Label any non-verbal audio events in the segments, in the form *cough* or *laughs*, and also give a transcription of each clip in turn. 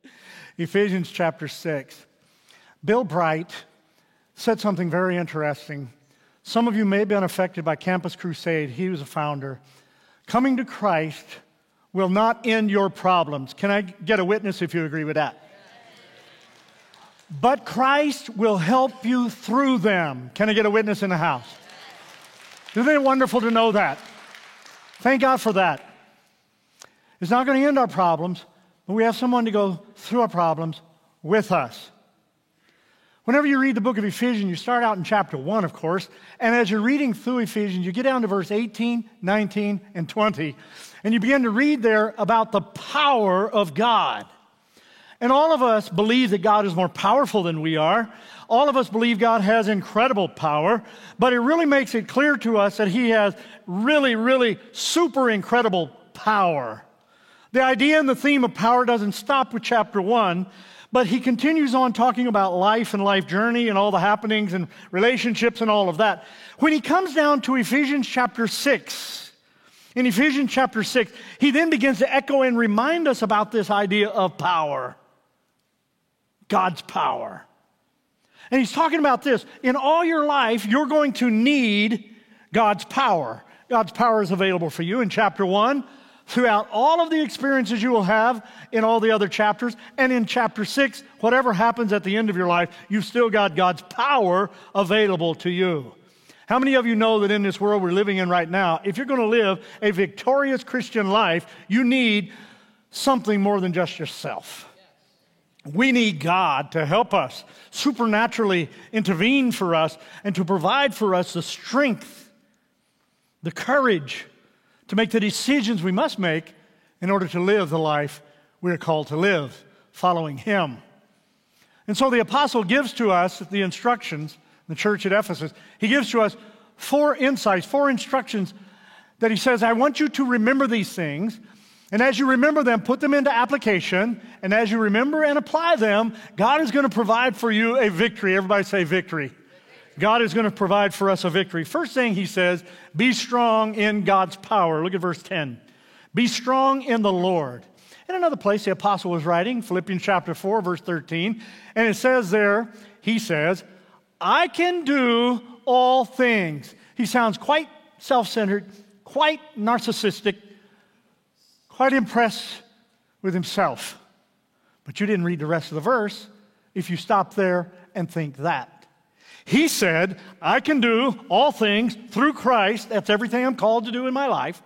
*laughs* Ephesians chapter 6. Bill Bright said something very interesting. Some of you may have been affected by Campus Crusade. He was a founder. Coming to Christ will not end your problems. Can I get a witness if you agree with that? But Christ will help you through them. Can I get a witness in the house? Isn't it wonderful to know that? Thank God for that. It's not going to end our problems, but we have someone to go through our problems with us. Whenever you read the book of Ephesians, you start out in chapter 1, of course, and as you're reading through Ephesians, you get down to verse 18, 19, and 20, and you begin to read there about the power of God. And all of us believe that God is more powerful than we are. All of us believe God has incredible power, but it really makes it clear to us that He has really, really super incredible power. The idea and the theme of power doesn't stop with chapter 1, but he continues on talking about life and life journey and all the happenings and relationships and all of that. When he comes down to Ephesians chapter 6, in Ephesians chapter 6, he then begins to echo and remind us about this idea of power God's power. And he's talking about this. In all your life, you're going to need God's power. God's power is available for you in chapter 1 throughout all of the experiences you will have in all the other chapters. And in chapter six, whatever happens at the end of your life, you've still got God's power available to you. How many of you know that in this world we're living in right now, if you're going to live a victorious Christian life, you need something more than just yourself? We need God to help us supernaturally intervene for us and to provide for us the strength, the courage, to make the decisions we must make in order to live the life we are called to live, following Him. And so the apostle gives to us the instructions, the church at Ephesus, he gives to us four insights, four instructions that he says, I want you to remember these things. And as you remember them, put them into application. And as you remember and apply them, God is going to provide for you a victory. Everybody say victory. God is going to provide for us a victory. First thing he says, be strong in God's power. Look at verse 10. Be strong in the Lord. In another place, the apostle was writing, Philippians chapter 4, verse 13, and it says there, he says, I can do all things. He sounds quite self centered, quite narcissistic, quite impressed with himself. But you didn't read the rest of the verse if you stop there and think that. He said, I can do all things through Christ. That's everything I'm called to do in my life.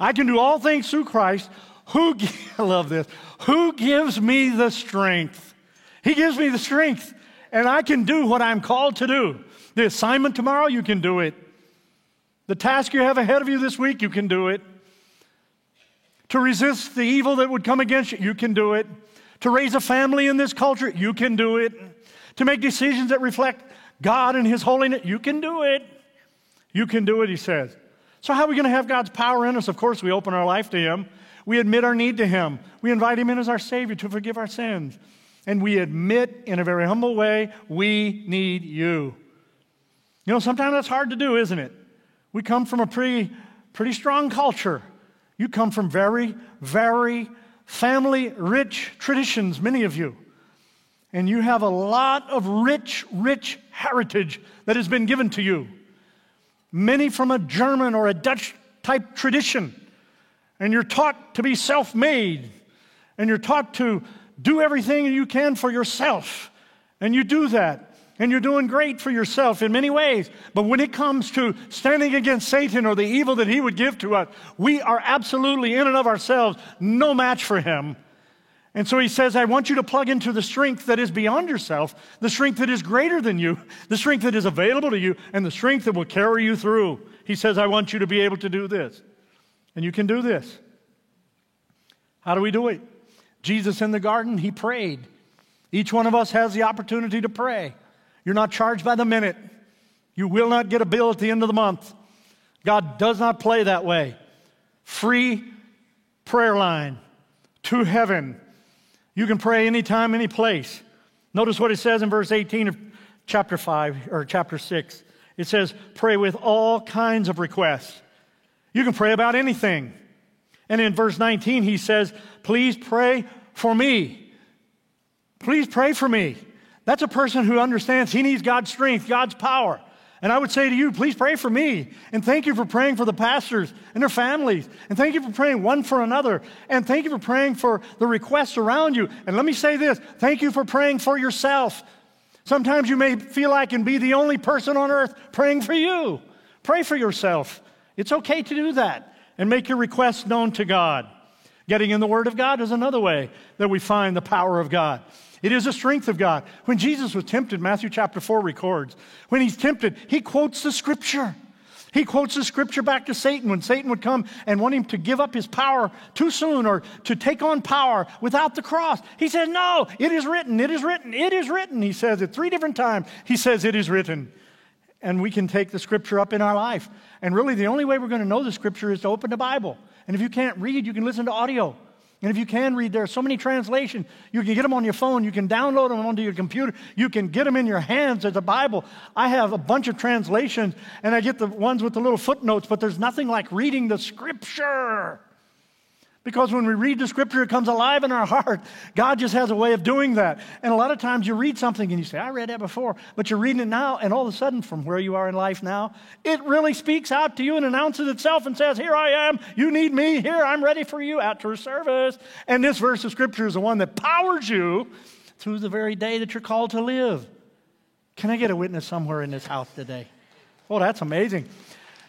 I can do all things through Christ. Who, *laughs* I love this, who gives me the strength? He gives me the strength, and I can do what I'm called to do. The assignment tomorrow, you can do it. The task you have ahead of you this week, you can do it. To resist the evil that would come against you, you can do it. To raise a family in this culture, you can do it. To make decisions that reflect God and His holiness. You can do it. You can do it, He says. So, how are we going to have God's power in us? Of course, we open our life to Him. We admit our need to Him. We invite Him in as our Savior to forgive our sins. And we admit in a very humble way, we need you. You know, sometimes that's hard to do, isn't it? We come from a pretty, pretty strong culture. You come from very, very family rich traditions, many of you. And you have a lot of rich, rich heritage that has been given to you. Many from a German or a Dutch type tradition. And you're taught to be self made. And you're taught to do everything you can for yourself. And you do that. And you're doing great for yourself in many ways. But when it comes to standing against Satan or the evil that he would give to us, we are absolutely, in and of ourselves, no match for him. And so he says, I want you to plug into the strength that is beyond yourself, the strength that is greater than you, the strength that is available to you, and the strength that will carry you through. He says, I want you to be able to do this. And you can do this. How do we do it? Jesus in the garden, he prayed. Each one of us has the opportunity to pray. You're not charged by the minute. You will not get a bill at the end of the month. God does not play that way. Free prayer line to heaven you can pray anytime, any place. Notice what it says in verse 18 of chapter 5 or chapter 6. It says, pray with all kinds of requests. You can pray about anything. And in verse 19, he says, please pray for me. Please pray for me. That's a person who understands he needs God's strength, God's power. And I would say to you, please pray for me. And thank you for praying for the pastors and their families. And thank you for praying one for another. And thank you for praying for the requests around you. And let me say this thank you for praying for yourself. Sometimes you may feel like and be the only person on earth praying for you. Pray for yourself. It's okay to do that and make your requests known to God. Getting in the Word of God is another way that we find the power of God. It is a strength of God. When Jesus was tempted, Matthew chapter 4 records, when he's tempted, he quotes the scripture. He quotes the scripture back to Satan when Satan would come and want him to give up his power too soon or to take on power without the cross. He says, No, it is written, it is written, it is written. He says it three different times. He says, It is written. And we can take the scripture up in our life. And really, the only way we're going to know the scripture is to open the Bible. And if you can't read, you can listen to audio. And if you can read, there are so many translations. You can get them on your phone. You can download them onto your computer. You can get them in your hands as a Bible. I have a bunch of translations, and I get the ones with the little footnotes, but there's nothing like reading the scripture. Because when we read the scripture, it comes alive in our heart. God just has a way of doing that. And a lot of times you read something and you say, I read that before, but you're reading it now, and all of a sudden, from where you are in life now, it really speaks out to you and announces itself and says, Here I am, you need me, here, I'm ready for you at your service. And this verse of scripture is the one that powers you through the very day that you're called to live. Can I get a witness somewhere in this house today? Oh, that's amazing.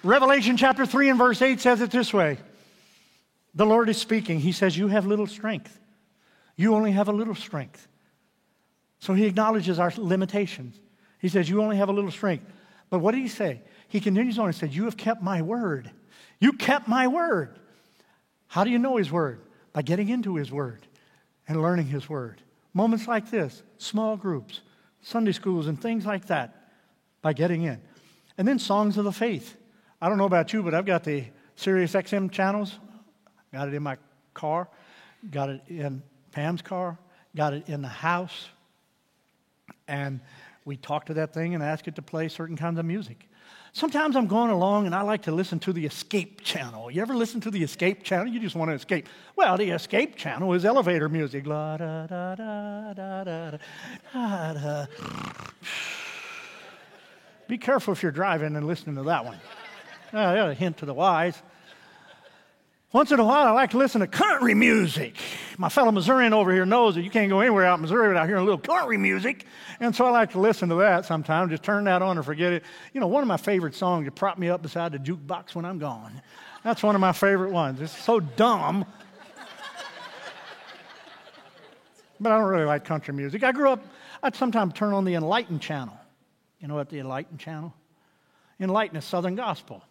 Revelation chapter 3 and verse 8 says it this way. The Lord is speaking. He says, You have little strength. You only have a little strength. So he acknowledges our limitations. He says, You only have a little strength. But what did he say? He continues on and said, You have kept my word. You kept my word. How do you know his word? By getting into his word and learning his word. Moments like this, small groups, Sunday schools, and things like that, by getting in. And then songs of the faith. I don't know about you, but I've got the Sirius XM channels got it in my car, got it in Pam's car, got it in the house, and we talk to that thing and ask it to play certain kinds of music. Sometimes I'm going along and I like to listen to the Escape channel. You ever listen to the Escape channel? You just want to escape. Well, the Escape channel is elevator music. La, da, da, da, da, da, da, da. Be careful if you're driving and listening to that one. Uh, a hint to the wise. Once in a while, I like to listen to country music. My fellow Missourian over here knows that you can't go anywhere out in Missouri without hearing a little country music. And so I like to listen to that sometimes. Just turn that on and forget it. You know, one of my favorite songs to prop me up beside the jukebox when I'm gone. That's one of my favorite ones. It's so dumb. but I don't really like country music. I grew up, I'd sometimes turn on the Enlightened channel. You know what the Enlightened channel? Enlightened is Southern Gospel.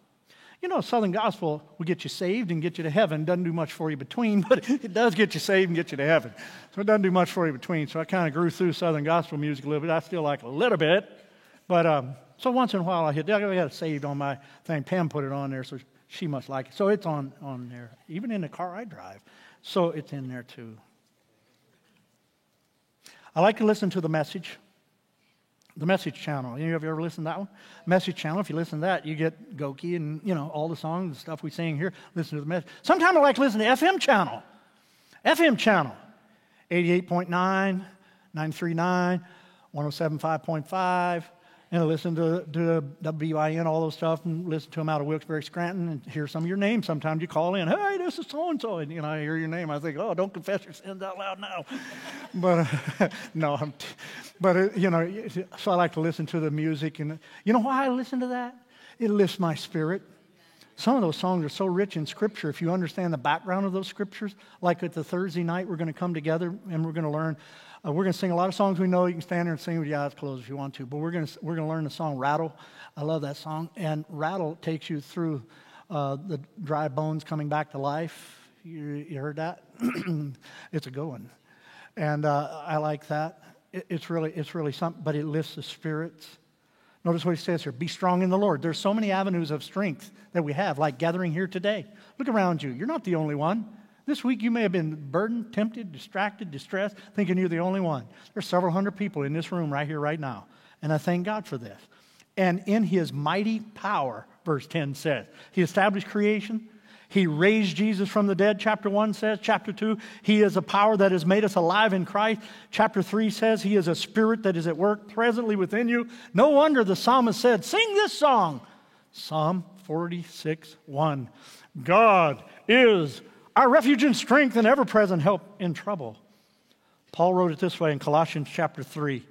You know, Southern Gospel will get you saved and get you to heaven. Doesn't do much for you between, *laughs* but it does get you saved and get you to heaven. So it doesn't do much for you between. So I kind of grew through Southern Gospel music a little bit. I still like a little bit. But um, so once in a while I hit, I got it saved on my thing. Pam put it on there, so she must like it. So it's on, on there, even in the car I drive. So it's in there too. I like to listen to the message. The Message Channel. Any of you ever listened to that one? Message Channel. If you listen to that, you get Goki and you know all the songs and stuff we sing here. Listen to the message. Sometimes I like to listen to FM Channel. FM Channel. 88.9, 939, 107.5.5 and I listen to, to WBIN, all those stuff, and listen to them out of Wilkes-Barre, Scranton, and hear some of your names. Sometimes you call in, hey, this is so and so, and you know, I hear your name. I think, oh, don't confess your sins out loud now. *laughs* but uh, *laughs* no, I'm t- but uh, you know, so I like to listen to the music, and you know why I listen to that? It lifts my spirit. Some of those songs are so rich in Scripture. If you understand the background of those Scriptures, like at the Thursday night, we're going to come together and we're going to learn uh, we're going to sing a lot of songs we know. You can stand there and sing with your eyes closed if you want to. But we're going to, we're going to learn the song Rattle. I love that song. And Rattle takes you through uh, the dry bones coming back to life. You, you heard that? *clears throat* it's a good one. And uh, I like that. It, it's, really, it's really something, but it lifts the spirits. Notice what he says here be strong in the Lord. There's so many avenues of strength that we have, like gathering here today. Look around you. You're not the only one. This week you may have been burdened, tempted, distracted, distressed, thinking you're the only one. There's several hundred people in this room right here, right now. And I thank God for this. And in his mighty power, verse 10 says, he established creation. He raised Jesus from the dead, chapter 1 says. Chapter 2, He is a power that has made us alive in Christ. Chapter 3 says, He is a spirit that is at work presently within you. No wonder the psalmist said, Sing this song. Psalm 46 1. God is our refuge and strength and ever present help in trouble. Paul wrote it this way in Colossians chapter 3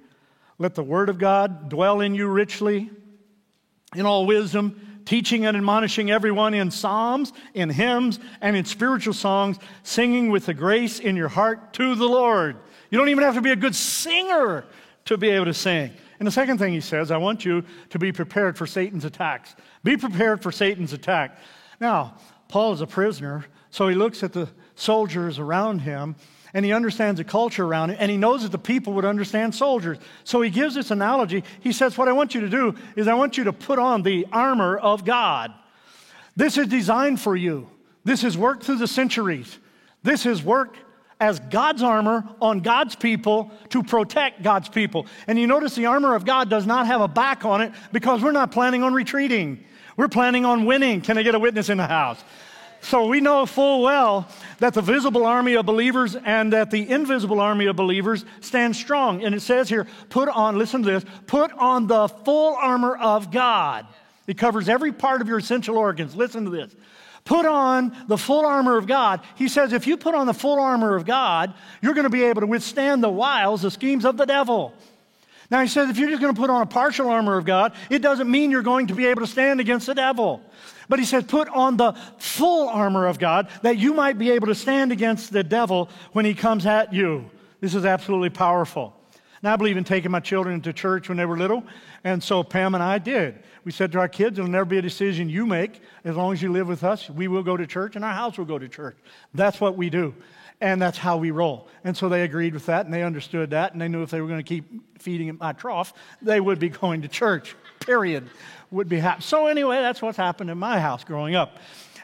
Let the word of God dwell in you richly in all wisdom teaching and admonishing everyone in psalms, in hymns, and in spiritual songs, singing with the grace in your heart to the Lord. You don't even have to be a good singer to be able to sing. And the second thing he says, I want you to be prepared for Satan's attacks. Be prepared for Satan's attack. Now, Paul is a prisoner, so he looks at the soldiers around him and he understands the culture around it, and he knows that the people would understand soldiers. So he gives this analogy. He says, What I want you to do is I want you to put on the armor of God. This is designed for you. This has worked through the centuries. This has worked as God's armor on God's people to protect God's people. And you notice the armor of God does not have a back on it because we're not planning on retreating. We're planning on winning. Can I get a witness in the house? So we know full well that the visible army of believers and that the invisible army of believers stand strong. And it says here, put on, listen to this, put on the full armor of God. It covers every part of your essential organs. Listen to this. Put on the full armor of God. He says, if you put on the full armor of God, you're going to be able to withstand the wiles, the schemes of the devil. Now, he says, if you're just going to put on a partial armor of God, it doesn't mean you're going to be able to stand against the devil. But he said, put on the full armor of God that you might be able to stand against the devil when he comes at you. This is absolutely powerful. Now, I believe in taking my children to church when they were little, and so Pam and I did. We said to our kids, it'll never be a decision you make. As long as you live with us, we will go to church, and our house will go to church. That's what we do, and that's how we roll. And so they agreed with that, and they understood that, and they knew if they were going to keep feeding at my trough, they would be going to church, period would be happy. So, anyway, that's what's happened in my house growing up.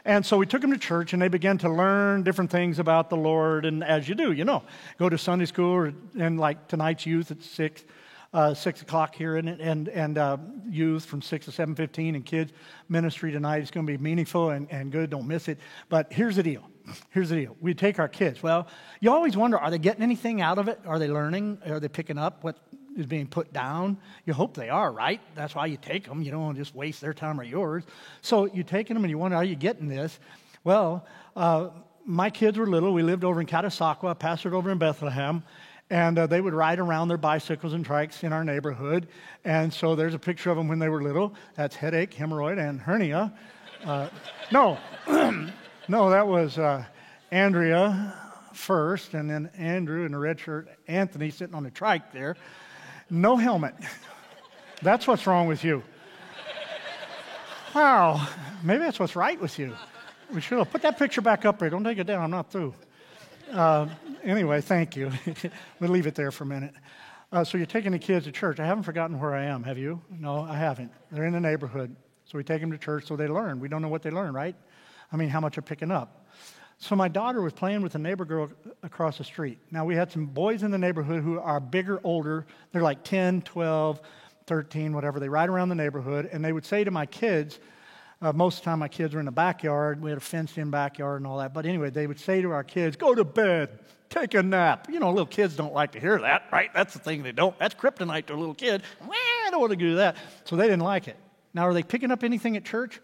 And so we took them to church and they began to learn different things about the Lord. And as you do, you know, go to Sunday school or, and like tonight's youth at 6, uh, 6 o'clock here and, and, and uh, youth from 6 to 7.15 and kids ministry tonight. It's going to be meaningful and, and good. Don't miss it. But here's the deal. Here's the deal. We take our kids. Well, you always wonder, are they getting anything out of it? Are they learning? Are they picking up what is being put down. You hope they are, right? That's why you take them. You don't want to just waste their time or yours. So you're taking them and you wonder, are you getting this? Well, uh, my kids were little. We lived over in Catasauqua, pastored over in Bethlehem, and uh, they would ride around their bicycles and trikes in our neighborhood. And so there's a picture of them when they were little. That's headache, hemorrhoid, and hernia. Uh, no, *clears throat* no, that was uh, Andrea first, and then Andrew in the red shirt, Anthony sitting on the trike there no helmet. *laughs* That's what's wrong with you. Wow, maybe that's what's right with you. We should have put that picture back up there. Don't take it down. I'm not through. Uh, anyway, thank you. *laughs* we'll leave it there for a minute. Uh, so you're taking the kids to church. I haven't forgotten where I am. Have you? No, I haven't. They're in the neighborhood. So we take them to church so they learn. We don't know what they learn, right? I mean, how much they're picking up. So my daughter was playing with a neighbor girl across the street. Now we had some boys in the neighborhood who are bigger, older. They're like 10, 12, 13, whatever. They ride around the neighborhood, and they would say to my kids, uh, most of the time my kids were in the backyard. We had a fenced-in backyard and all that. But anyway, they would say to our kids, "Go to bed, take a nap." You know, little kids don't like to hear that, right? That's the thing they don't. That's kryptonite to a little kid. Well, I don't want to do that. So they didn't like it. Now, are they picking up anything at church?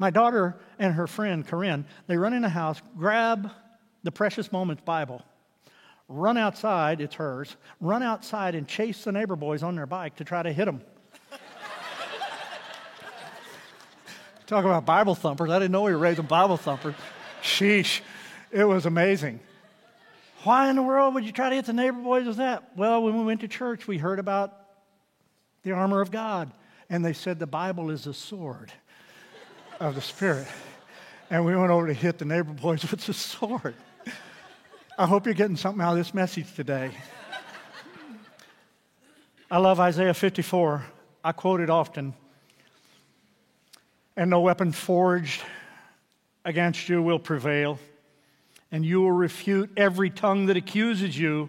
My daughter and her friend, Corinne, they run in the house, grab the Precious Moments Bible, run outside, it's hers, run outside and chase the neighbor boys on their bike to try to hit them. *laughs* Talk about Bible thumpers. I didn't know we were raising Bible thumpers. Sheesh. It was amazing. Why in the world would you try to hit the neighbor boys with that? Well, when we went to church, we heard about the armor of God, and they said the Bible is a sword of the Spirit. And we went over to hit the neighbor boys *laughs* with the sword. I hope you're getting something out of this message today. I love Isaiah 54. I quote it often. And no weapon forged against you will prevail, and you will refute every tongue that accuses you.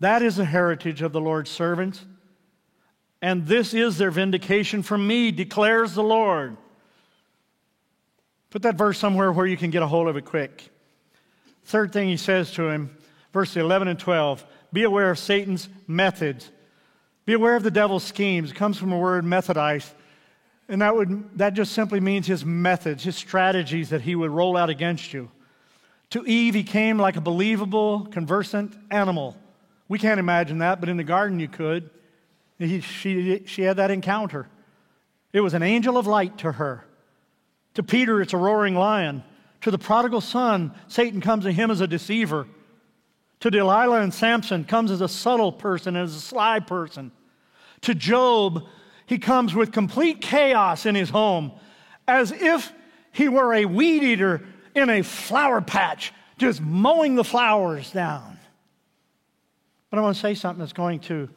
That is the heritage of the Lord's servants, and this is their vindication from me, declares the Lord. Put that verse somewhere where you can get a hold of it quick. Third thing he says to him, verse 11 and 12 be aware of Satan's methods. Be aware of the devil's schemes. It comes from the word methodize. And that, would, that just simply means his methods, his strategies that he would roll out against you. To Eve, he came like a believable, conversant animal. We can't imagine that, but in the garden you could. He, she, she had that encounter. It was an angel of light to her. To Peter, it's a roaring lion. To the prodigal son, Satan comes to him as a deceiver. To Delilah and Samson comes as a subtle person, as a sly person. To Job, he comes with complete chaos in his home, as if he were a weed eater in a flower patch, just mowing the flowers down. But I want to say something that's going to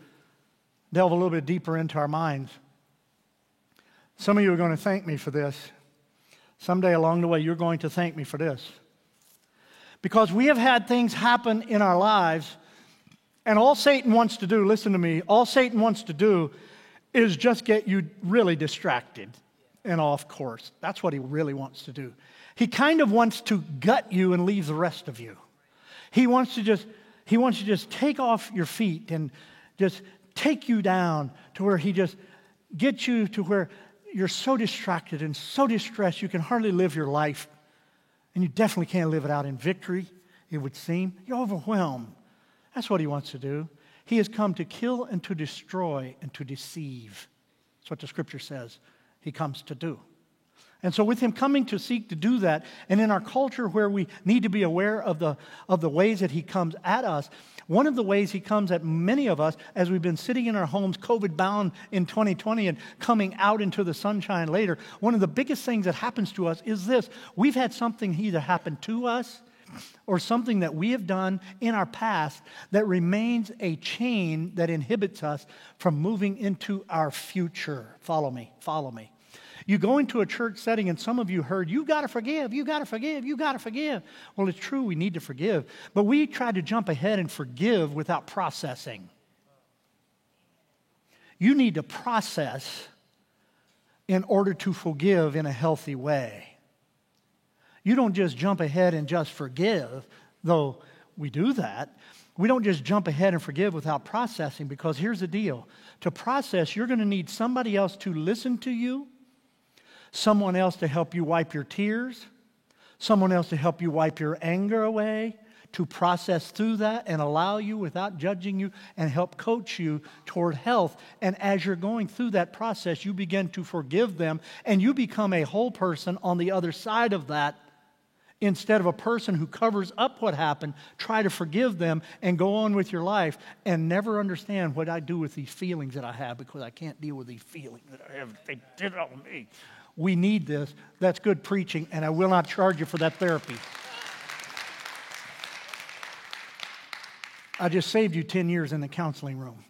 delve a little bit deeper into our minds. Some of you are going to thank me for this. Someday along the way, you're going to thank me for this. Because we have had things happen in our lives, and all Satan wants to do, listen to me, all Satan wants to do is just get you really distracted and off course. That's what he really wants to do. He kind of wants to gut you and leave the rest of you. He wants to just he wants to just take off your feet and just take you down to where he just gets you to where you're so distracted and so distressed you can hardly live your life. And you definitely can't live it out in victory, it would seem. You're overwhelmed. That's what he wants to do. He has come to kill and to destroy and to deceive. That's what the scripture says he comes to do. And so, with him coming to seek to do that, and in our culture where we need to be aware of the, of the ways that he comes at us, one of the ways he comes at many of us as we've been sitting in our homes, COVID bound in 2020 and coming out into the sunshine later, one of the biggest things that happens to us is this we've had something either happen to us or something that we have done in our past that remains a chain that inhibits us from moving into our future. Follow me, follow me. You go into a church setting, and some of you heard, you got to forgive, you got to forgive, you got to forgive. Well, it's true, we need to forgive. But we try to jump ahead and forgive without processing. You need to process in order to forgive in a healthy way. You don't just jump ahead and just forgive, though we do that. We don't just jump ahead and forgive without processing because here's the deal to process, you're going to need somebody else to listen to you someone else to help you wipe your tears, someone else to help you wipe your anger away, to process through that and allow you without judging you and help coach you toward health. And as you're going through that process, you begin to forgive them and you become a whole person on the other side of that. Instead of a person who covers up what happened, try to forgive them and go on with your life and never understand what I do with these feelings that I have because I can't deal with these feelings that I have. They did on me. We need this. That's good preaching, and I will not charge you for that therapy. I just saved you 10 years in the counseling room.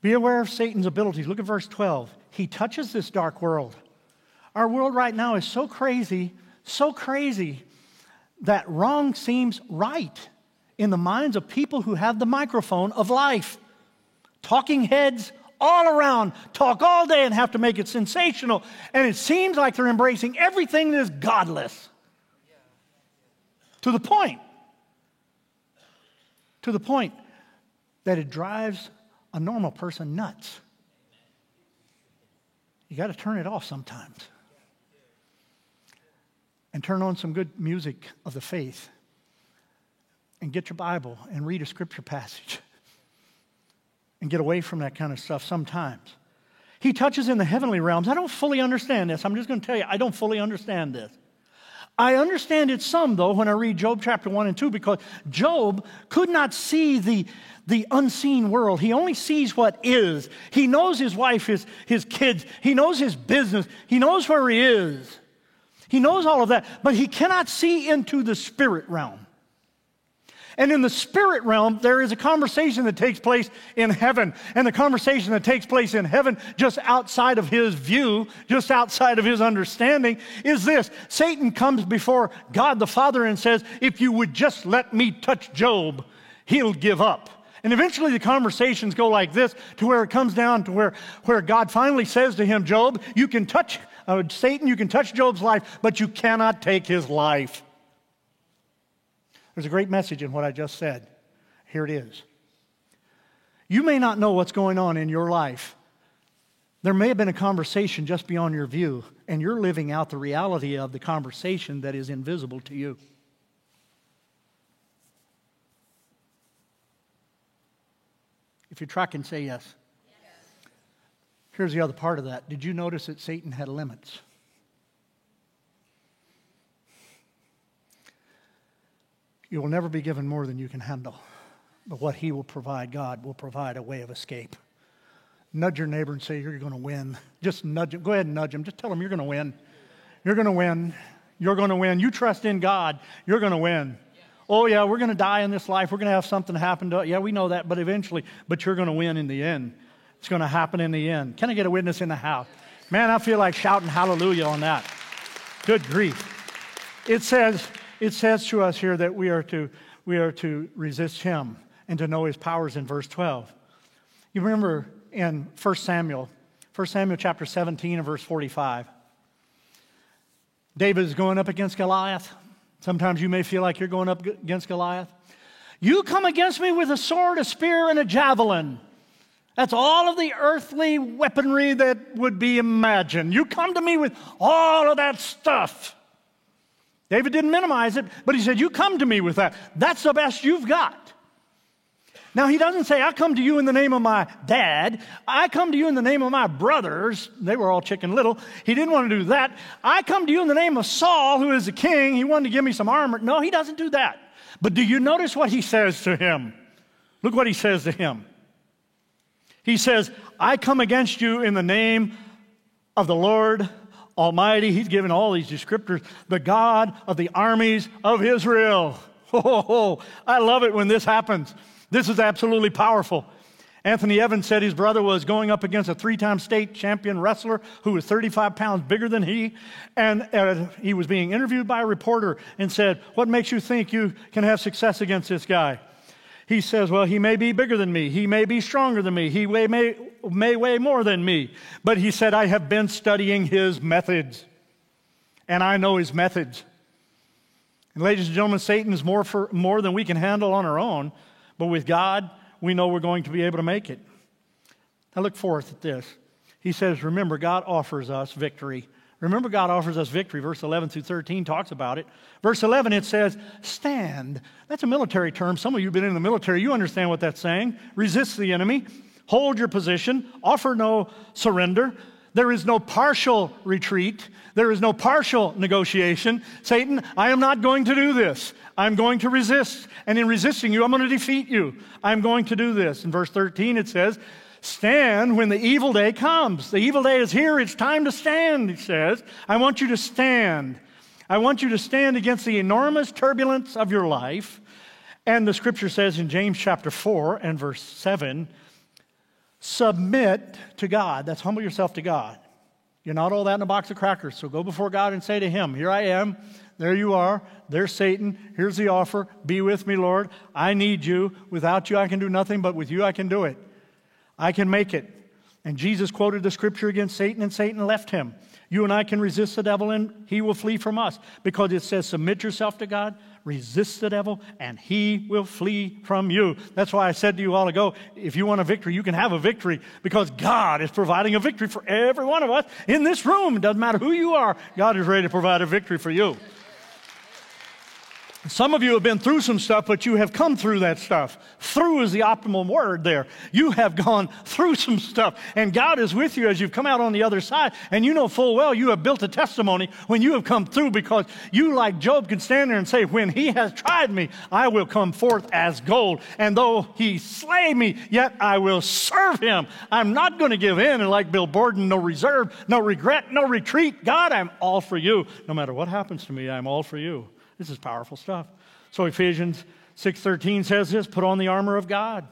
Be aware of Satan's abilities. Look at verse 12. He touches this dark world. Our world right now is so crazy, so crazy, that wrong seems right in the minds of people who have the microphone of life. Talking heads all around talk all day and have to make it sensational. And it seems like they're embracing everything that is godless. To the point, to the point that it drives a normal person nuts. You got to turn it off sometimes and turn on some good music of the faith and get your Bible and read a scripture passage *laughs* and get away from that kind of stuff sometimes. He touches in the heavenly realms. I don't fully understand this. I'm just going to tell you, I don't fully understand this. I understand it some, though, when I read Job chapter 1 and 2, because Job could not see the, the unseen world. He only sees what is. He knows his wife, his, his kids, he knows his business, he knows where he is. He knows all of that, but he cannot see into the spirit realm. And in the spirit realm, there is a conversation that takes place in heaven. And the conversation that takes place in heaven, just outside of his view, just outside of his understanding, is this Satan comes before God the Father and says, If you would just let me touch Job, he'll give up. And eventually the conversations go like this to where it comes down to where, where God finally says to him, Job, you can touch uh, Satan, you can touch Job's life, but you cannot take his life. There's a great message in what I just said. Here it is. You may not know what's going on in your life. There may have been a conversation just beyond your view, and you're living out the reality of the conversation that is invisible to you. If you're tracking, say yes. yes. Here's the other part of that. Did you notice that Satan had limits? You will never be given more than you can handle. But what he will provide, God will provide a way of escape. Nudge your neighbor and say, You're going to win. Just nudge him. Go ahead and nudge him. Just tell him you're going to win. You're going to win. You're going to win. You trust in God, you're going to win. Oh, yeah, we're going to die in this life. We're going to have something happen to us. Yeah, we know that, but eventually, but you're going to win in the end. It's going to happen in the end. Can I get a witness in the house? Man, I feel like shouting hallelujah on that. Good grief. It says, it says to us here that we are to, we are to resist him and to know his powers in verse 12. You remember in 1 Samuel, 1 Samuel chapter 17 and verse 45. David is going up against Goliath. Sometimes you may feel like you're going up against Goliath. You come against me with a sword, a spear, and a javelin. That's all of the earthly weaponry that would be imagined. You come to me with all of that stuff. David didn't minimize it, but he said, You come to me with that. That's the best you've got. Now, he doesn't say, I come to you in the name of my dad. I come to you in the name of my brothers. They were all chicken little. He didn't want to do that. I come to you in the name of Saul, who is the king. He wanted to give me some armor. No, he doesn't do that. But do you notice what he says to him? Look what he says to him. He says, I come against you in the name of the Lord Almighty. He's given all these descriptors, the God of the armies of Israel. *laughs* Oh, I love it when this happens. This is absolutely powerful. Anthony Evans said his brother was going up against a three time state champion wrestler who was 35 pounds bigger than he. And uh, he was being interviewed by a reporter and said, What makes you think you can have success against this guy? He says, Well, he may be bigger than me. He may be stronger than me. He may, may, may weigh more than me. But he said, I have been studying his methods, and I know his methods. And ladies and gentlemen, Satan is more, for, more than we can handle on our own. But with God, we know we're going to be able to make it. I look forth at this. He says, Remember, God offers us victory. Remember, God offers us victory. Verse 11 through 13 talks about it. Verse 11, it says, Stand. That's a military term. Some of you have been in the military. You understand what that's saying. Resist the enemy, hold your position, offer no surrender. There is no partial retreat. There is no partial negotiation. Satan, I am not going to do this. I'm going to resist. And in resisting you, I'm going to defeat you. I'm going to do this. In verse 13, it says, Stand when the evil day comes. The evil day is here. It's time to stand, he says. I want you to stand. I want you to stand against the enormous turbulence of your life. And the scripture says in James chapter 4 and verse 7 submit to God. That's humble yourself to God. You're not all that in a box of crackers. So go before God and say to Him, Here I am. There you are. There's Satan. Here's the offer. Be with me, Lord. I need you. Without you, I can do nothing, but with you, I can do it. I can make it. And Jesus quoted the scripture against Satan, and Satan left him. You and I can resist the devil, and he will flee from us because it says, Submit yourself to God, resist the devil, and he will flee from you. That's why I said to you all ago if you want a victory, you can have a victory because God is providing a victory for every one of us in this room. Doesn't matter who you are, God is ready to provide a victory for you. Some of you have been through some stuff, but you have come through that stuff. Through is the optimal word there. You have gone *laughs* through some stuff, and God is with you as you've come out on the other side. And you know full well you have built a testimony when you have come through because you, like Job, can stand there and say, When he has tried me, I will come forth as gold. And though he slay me, yet I will serve him. I'm not going to give in. And like Bill Borden, no reserve, no regret, no retreat. God, I'm all for you. No matter what happens to me, I'm all for you. This is powerful stuff. So Ephesians 6:13 says this, put on the armor of God.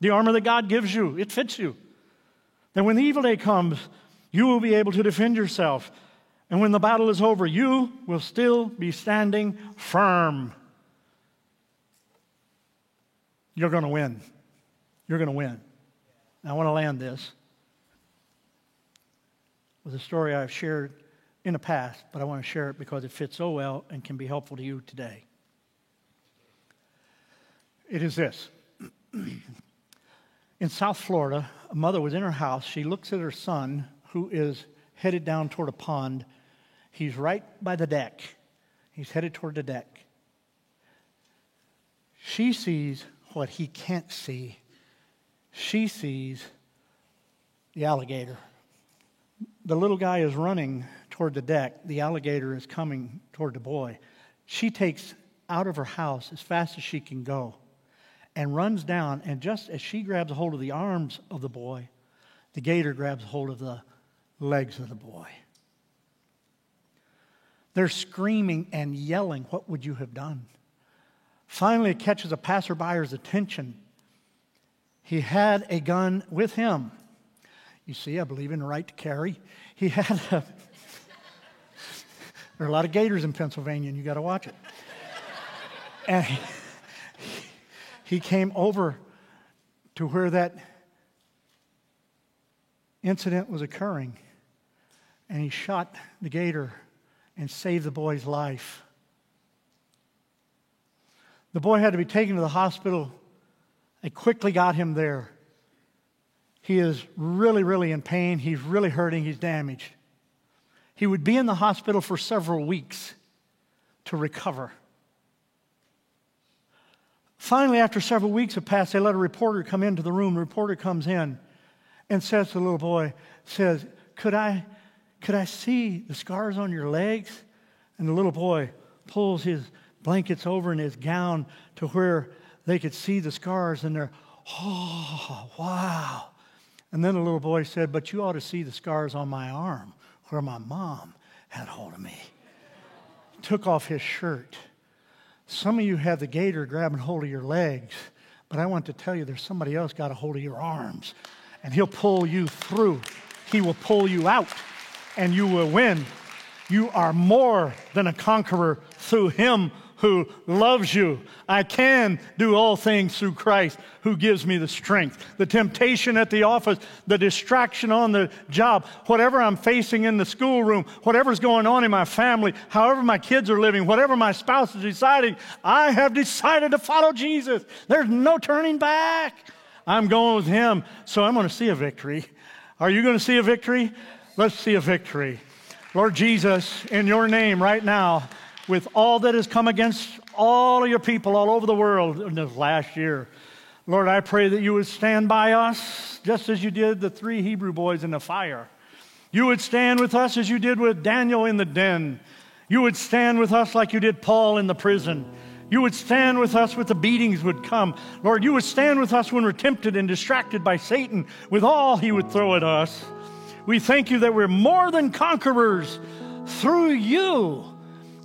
The armor that God gives you, it fits you. Then when the evil day comes, you will be able to defend yourself. And when the battle is over, you will still be standing firm. You're going to win. you're going to win. I want to land this with a story I've shared in the past, but I want to share it because it fits so well and can be helpful to you today. It is this. *clears throat* in South Florida, a mother was in her house. She looks at her son, who is headed down toward a pond. He's right by the deck. He's headed toward the deck. She sees what he can't see. She sees the alligator. The little guy is running toward the deck. The alligator is coming toward the boy. She takes out of her house as fast as she can go and runs down. And just as she grabs hold of the arms of the boy, the gator grabs hold of the legs of the boy. They're screaming and yelling, What would you have done? Finally, it catches a passerby's attention. He had a gun with him. You see, I believe in the right to carry. He had a. *laughs* there are a lot of gators in Pennsylvania, and you got to watch it. and he, he came over to where that incident was occurring, and he shot the gator and saved the boy's life. The boy had to be taken to the hospital. They quickly got him there. He is really, really in pain. He's really hurting. He's damaged. He would be in the hospital for several weeks to recover. Finally, after several weeks have passed, they let a reporter come into the room. The reporter comes in and says to the little boy, says, Could I, could I see the scars on your legs? And the little boy pulls his blankets over in his gown to where they could see the scars, and they're, oh, wow. And then the little boy said, But you ought to see the scars on my arm where my mom had hold of me. Took off his shirt some of you have the gator grabbing hold of your legs, but I want to tell you there's somebody else got a hold of your arms, and he'll pull you through. He will pull you out, and you will win. You are more than a conqueror through him who loves you. I can do all things through Christ who gives me the strength. The temptation at the office, the distraction on the job, whatever I'm facing in the schoolroom, whatever's going on in my family, however my kids are living, whatever my spouse is deciding, I have decided to follow Jesus. There's no turning back. I'm going with him, so I'm going to see a victory. Are you going to see a victory? Let's see a victory. Lord Jesus, in your name right now, with all that has come against all of your people all over the world in this last year. Lord, I pray that you would stand by us just as you did the three Hebrew boys in the fire. You would stand with us as you did with Daniel in the den. You would stand with us like you did Paul in the prison. You would stand with us when the beatings would come. Lord, you would stand with us when we're tempted and distracted by Satan with all he would throw at us. We thank you that we're more than conquerors through you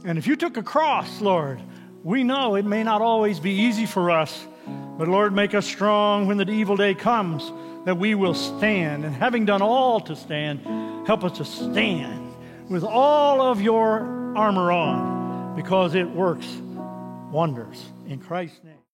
and if you took a cross, Lord, we know it may not always be easy for us, but Lord, make us strong when the evil day comes, that we will stand. And having done all to stand, help us to stand with all of your armor on, because it works wonders. In Christ's name.